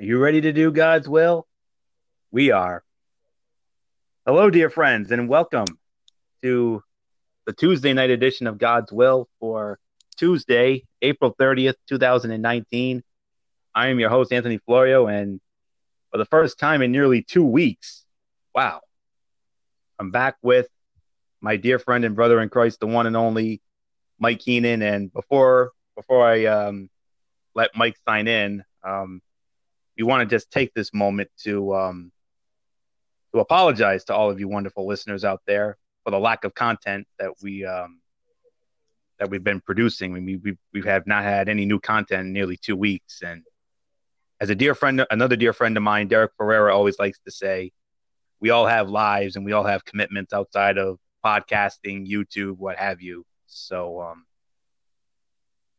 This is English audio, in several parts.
Are you ready to do God's will? We are. Hello, dear friends, and welcome to the Tuesday night edition of God's Will for Tuesday, April 30th, 2019. I am your host, Anthony Florio, and for the first time in nearly two weeks, wow, I'm back with my dear friend and brother in Christ, the one and only Mike Keenan. And before before I um, let Mike sign in, um, we want to just take this moment to um, to apologize to all of you wonderful listeners out there for the lack of content that we um, that we've been producing. I mean, we we have not had any new content in nearly two weeks, and as a dear friend, another dear friend of mine, Derek Ferreira, always likes to say, we all have lives and we all have commitments outside of podcasting, YouTube, what have you. So, um,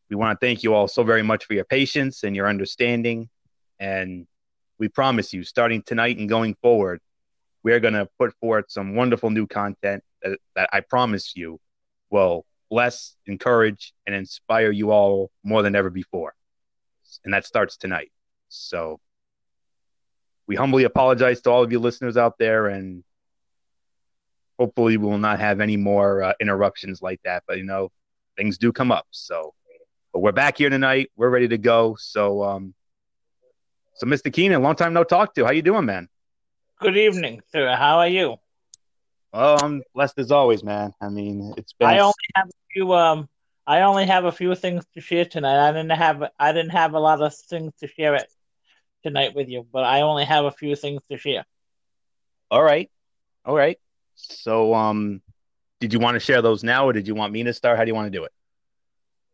we want to thank you all so very much for your patience and your understanding. And we promise you, starting tonight and going forward, we're going to put forth some wonderful new content that, that I promise you will bless, encourage, and inspire you all more than ever before. And that starts tonight. So we humbly apologize to all of you listeners out there, and hopefully we will not have any more uh, interruptions like that. But you know, things do come up. So, but we're back here tonight. We're ready to go. So, um, so Mr. Keenan, long time no talk to. How you doing, man? Good evening, sir. How are you? Oh, I'm blessed as always, man. I mean, it's been. I only have a few. Um, I only have a few things to share tonight. I didn't have. I didn't have a lot of things to share it tonight with you, but I only have a few things to share. All right, all right. So, um, did you want to share those now, or did you want me to start? How do you want to do it?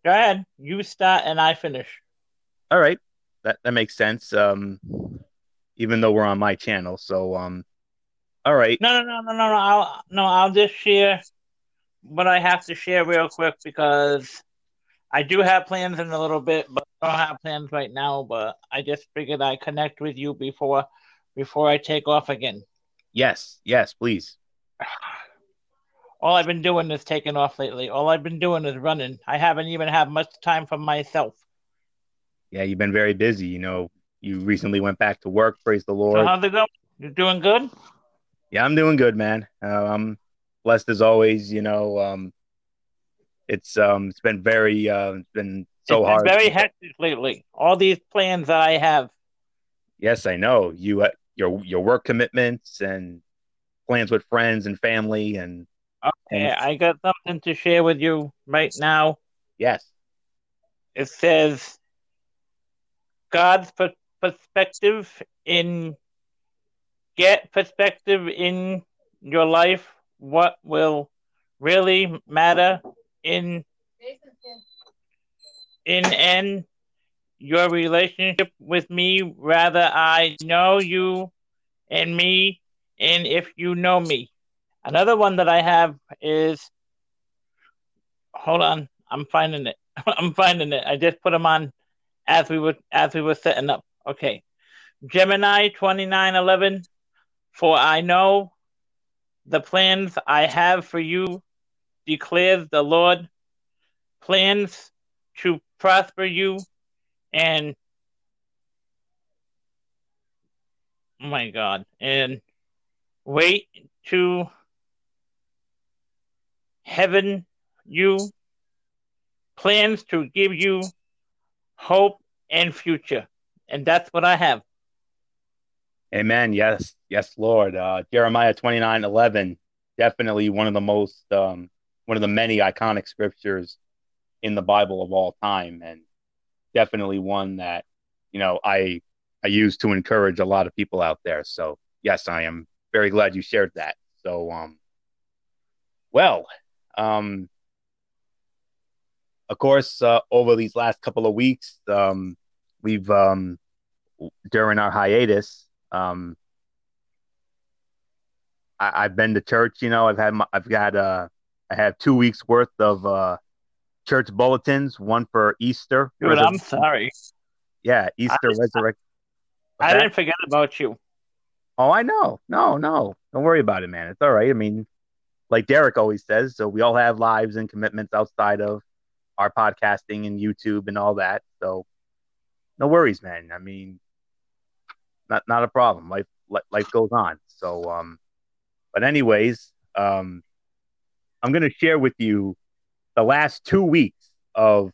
Go ahead. You start, and I finish. All right, that that makes sense. Um, even though we're on my channel, so um, all right. No, no, no, no, no, no. I'll no. I'll just share what I have to share real quick because I do have plans in a little bit, but I don't have plans right now. But I just figured I'd connect with you before before I take off again. Yes, yes, please. All I've been doing is taking off lately. All I've been doing is running. I haven't even had much time for myself. Yeah, you've been very busy. You know, you recently went back to work. Praise the Lord. So how's it going? You doing good? Yeah, I'm doing good, man. Uh, I'm blessed as always. You know, um, it's um, it's been very, uh, it's been so it's hard. Been very hectic lately. All these plans that I have. Yes, I know you. Uh, your your work commitments and plans with friends and family and. Okay, and... I got something to share with you right now. Yes. It says God's perspective in get perspective in your life what will really matter in in end your relationship with me rather i know you and me and if you know me. Another one that i have is hold on i'm finding it. I'm finding it. I just put them on as we were as we were setting up. Okay. Jeremiah 2911 for I know the plans I have for you, declares the Lord, plans to prosper you and oh my God, and wait to heaven you. Plans to give you hope and future. And that's what I have. Amen. Yes, yes, Lord. Uh, Jeremiah twenty nine eleven, definitely one of the most, um, one of the many iconic scriptures in the Bible of all time, and definitely one that you know I I use to encourage a lot of people out there. So yes, I am very glad you shared that. So um, well, um, of course, uh, over these last couple of weeks, um, we've um, during our hiatus um, I, have been to church. You know, I've had my, I've got uh, I have two weeks worth of uh, church bulletins. One for Easter. Dude, I'm sorry. Yeah, Easter resurrection. I didn't forget about you. Oh, I know. No, no, don't worry about it, man. It's all right. I mean, like Derek always says, so we all have lives and commitments outside of our podcasting and YouTube and all that. So no worries, man. I mean, not not a problem. Life life goes on. So, um, but anyways, um, I'm going to share with you the last two weeks of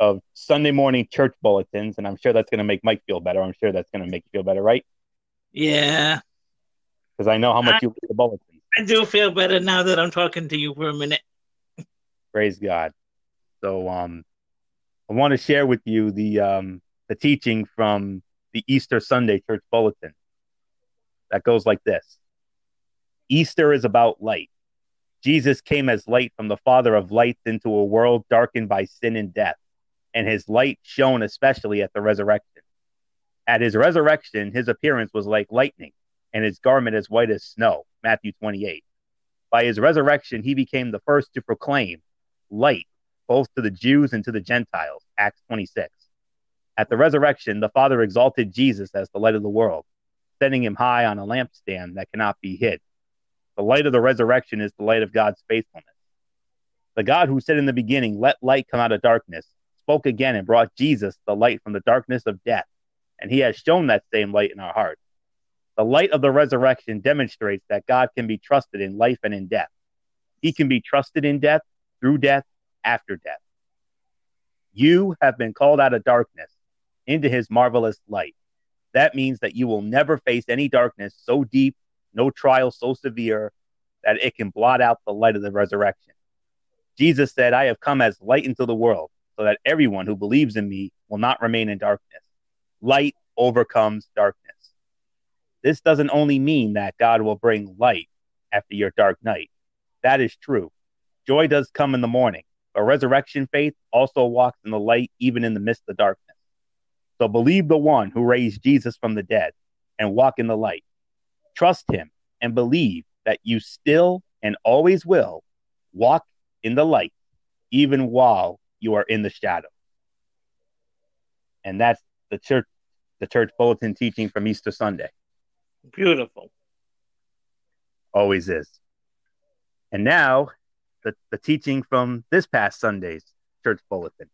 of Sunday morning church bulletins, and I'm sure that's going to make Mike feel better. I'm sure that's going to make you feel better, right? Yeah. Because I know how much I, you like the bulletins. I do feel better now that I'm talking to you for a minute. Praise God. So, um, I want to share with you the um the teaching from the Easter Sunday church bulletin. That goes like this: Easter is about light. Jesus came as light from the Father of lights into a world darkened by sin and death and his light shone especially at the resurrection. At his resurrection, his appearance was like lightning, and his garment as white as snow. Matthew 28. By his resurrection, he became the first to proclaim light both to the Jews and to the Gentiles. Acts 26. At the resurrection, the Father exalted Jesus as the light of the world, setting him high on a lampstand that cannot be hid. The light of the resurrection is the light of God's faithfulness. The God who said in the beginning, Let light come out of darkness, spoke again and brought Jesus the light from the darkness of death, and he has shown that same light in our hearts. The light of the resurrection demonstrates that God can be trusted in life and in death. He can be trusted in death, through death, after death. You have been called out of darkness into his marvelous light. That means that you will never face any darkness so deep, no trial so severe that it can blot out the light of the resurrection. Jesus said, I have come as light into the world so that everyone who believes in me will not remain in darkness. Light overcomes darkness. This doesn't only mean that God will bring light after your dark night. That is true. Joy does come in the morning, but resurrection faith also walks in the light even in the midst of darkness. So believe the one who raised Jesus from the dead and walk in the light. Trust him and believe that you still and always will walk in the light even while you are in the shadow. And that's the church the church bulletin teaching from Easter Sunday. Beautiful. Always is. And now the, the teaching from this past Sunday's church bulletin.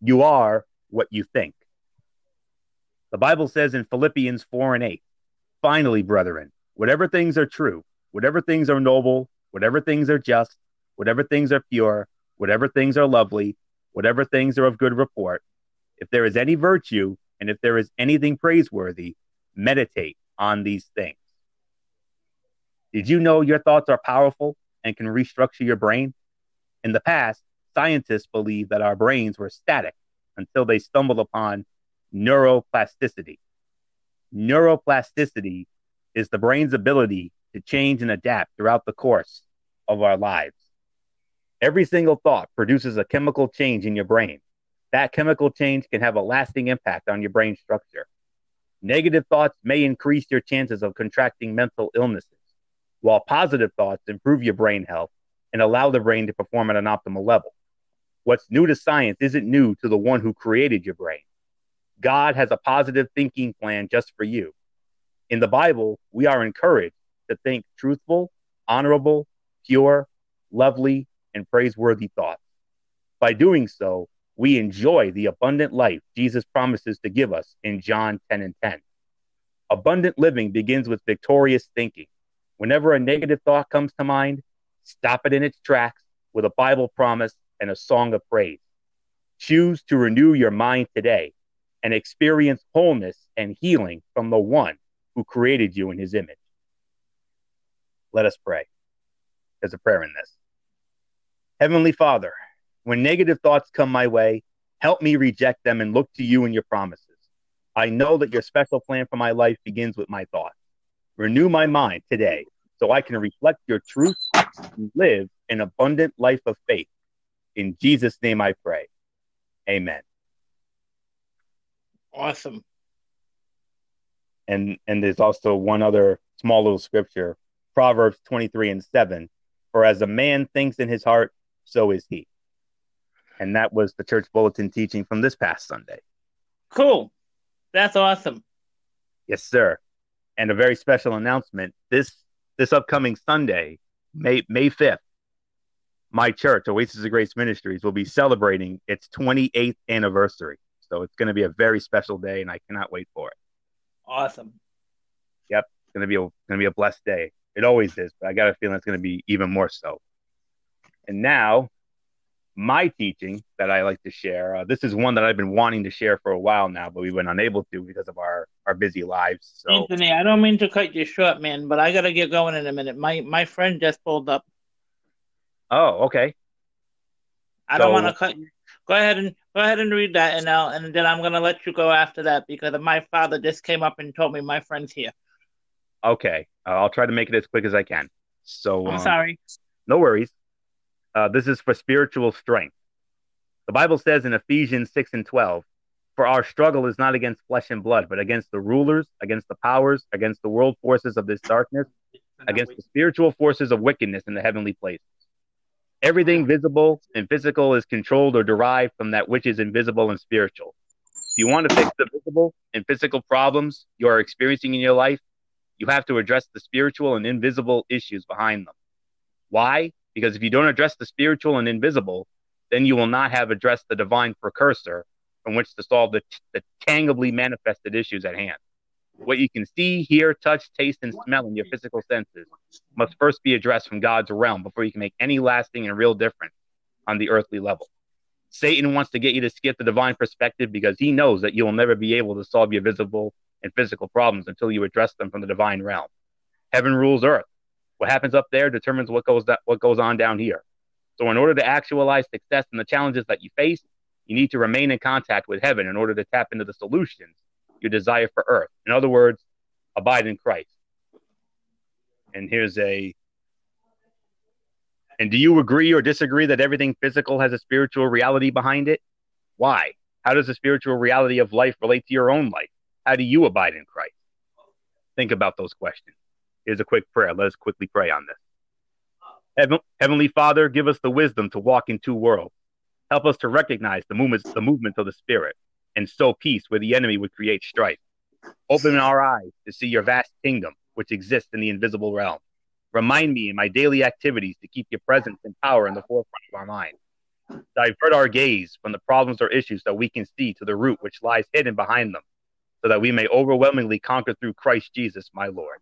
You are what you think. The Bible says in Philippians 4 and 8, finally, brethren, whatever things are true, whatever things are noble, whatever things are just, whatever things are pure, whatever things are lovely, whatever things are of good report, if there is any virtue, and if there is anything praiseworthy, meditate on these things. Did you know your thoughts are powerful and can restructure your brain? In the past, scientists believed that our brains were static until they stumbled upon neuroplasticity. Neuroplasticity is the brain's ability to change and adapt throughout the course of our lives. Every single thought produces a chemical change in your brain. That chemical change can have a lasting impact on your brain structure. Negative thoughts may increase your chances of contracting mental illnesses, while positive thoughts improve your brain health and allow the brain to perform at an optimal level. What's new to science isn't new to the one who created your brain. God has a positive thinking plan just for you. In the Bible, we are encouraged to think truthful, honorable, pure, lovely, and praiseworthy thoughts. By doing so, we enjoy the abundant life Jesus promises to give us in John 10 and 10. Abundant living begins with victorious thinking. Whenever a negative thought comes to mind, stop it in its tracks with a Bible promise and a song of praise. Choose to renew your mind today and experience wholeness and healing from the one who created you in his image. Let us pray. There's a prayer in this. Heavenly Father, when negative thoughts come my way, help me reject them and look to you and your promises. I know that your special plan for my life begins with my thoughts. Renew my mind today so I can reflect your truth and live an abundant life of faith. In Jesus' name I pray. Amen. Awesome. And and there's also one other small little scripture, Proverbs 23 and 7. For as a man thinks in his heart, so is he. And that was the church bulletin teaching from this past Sunday. Cool. That's awesome. Yes, sir. And a very special announcement this this upcoming Sunday, May May 5th, my church, Oasis of Grace Ministries, will be celebrating its 28th anniversary. So it's going to be a very special day, and I cannot wait for it. Awesome. Yep, it's going to be a going to be a blessed day. It always is, but I got a feeling it's going to be even more so. And now, my teaching that I like to share. Uh, this is one that I've been wanting to share for a while now, but we've been unable to because of our our busy lives. So, Anthony, I don't mean to cut you short, man, but I gotta get going in a minute. My my friend just pulled up. oh, okay. I don't want to cut you. Go ahead and go ahead and read that, and now and then I'm gonna let you go after that because my father just came up and told me my friend's here. Okay, uh, I'll try to make it as quick as I can. So, I'm um, sorry. no worries. Uh, this is for spiritual strength. The Bible says in Ephesians 6 and 12, For our struggle is not against flesh and blood, but against the rulers, against the powers, against the world forces of this darkness, against the spiritual forces of wickedness in the heavenly places. Everything visible and physical is controlled or derived from that which is invisible and spiritual. If you want to fix the visible and physical problems you are experiencing in your life, you have to address the spiritual and invisible issues behind them. Why? Because if you don't address the spiritual and invisible, then you will not have addressed the divine precursor from which to solve the, the tangibly manifested issues at hand. What you can see, hear, touch, taste, and smell in your physical senses must first be addressed from God's realm before you can make any lasting and real difference on the earthly level. Satan wants to get you to skip the divine perspective because he knows that you will never be able to solve your visible and physical problems until you address them from the divine realm. Heaven rules earth. What happens up there determines what goes that, what goes on down here. So in order to actualize success in the challenges that you face, you need to remain in contact with heaven in order to tap into the solutions you desire for earth. In other words, abide in Christ. And here's a and do you agree or disagree that everything physical has a spiritual reality behind it? Why? How does the spiritual reality of life relate to your own life? How do you abide in Christ? Think about those questions. Here's a quick prayer. Let us quickly pray on this. Heaven, Heavenly Father, give us the wisdom to walk in two worlds. Help us to recognize the movements, the movement of the Spirit, and sow peace where the enemy would create strife. Open our eyes to see your vast kingdom, which exists in the invisible realm. Remind me in my daily activities to keep your presence and power in the forefront of our mind. Divert our gaze from the problems or issues that we can see to the root which lies hidden behind them, so that we may overwhelmingly conquer through Christ Jesus, my Lord.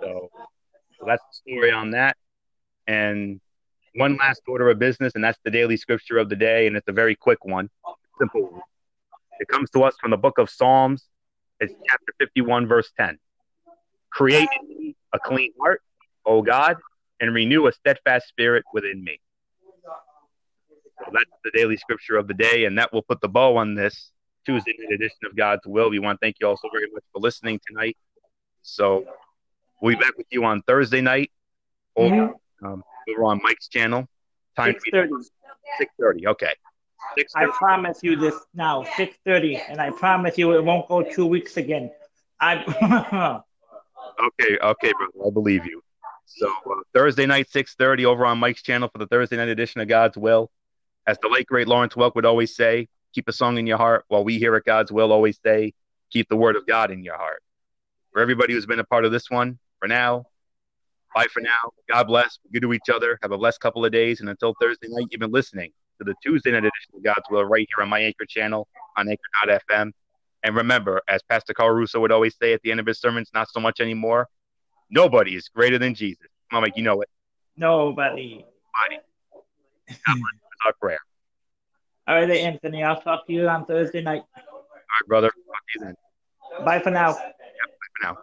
So, so that's the story on that. And one last order of business, and that's the daily scripture of the day, and it's a very quick one. Simple. It comes to us from the book of Psalms. It's chapter 51, verse 10. Create in me a clean heart, O God, and renew a steadfast spirit within me. So that's the daily scripture of the day, and that will put the bow on this Tuesday night edition of God's Will. We want to thank you all so very much for listening tonight. So we'll be back with you on Thursday night over, um, over on Mike's channel. Time Six thirty. six thirty. Okay. Six I promise you this now, six thirty, and I promise you it won't go two weeks again. I Okay, okay, brother. I believe you. So uh, Thursday night, six thirty, over on Mike's channel for the Thursday night edition of God's Will. As the late great Lawrence Welk would always say, keep a song in your heart. While we here at God's Will always say, keep the word of God in your heart. For everybody who's been a part of this one, for now, bye for now. God bless. Be good to each other. Have a blessed couple of days. And until Thursday night, you've been listening to the Tuesday night edition of God's Will right here on my Anchor channel on Anchor.fm. And remember, as Pastor Carl Russo would always say at the end of his sermons, not so much anymore, nobody is greater than Jesus. Mike, you know it. nobody. Bye. God bless. Our prayer. All right, Anthony. I'll talk to you on Thursday night. All right, brother. Talk to you then. Bye for now. Bye for now.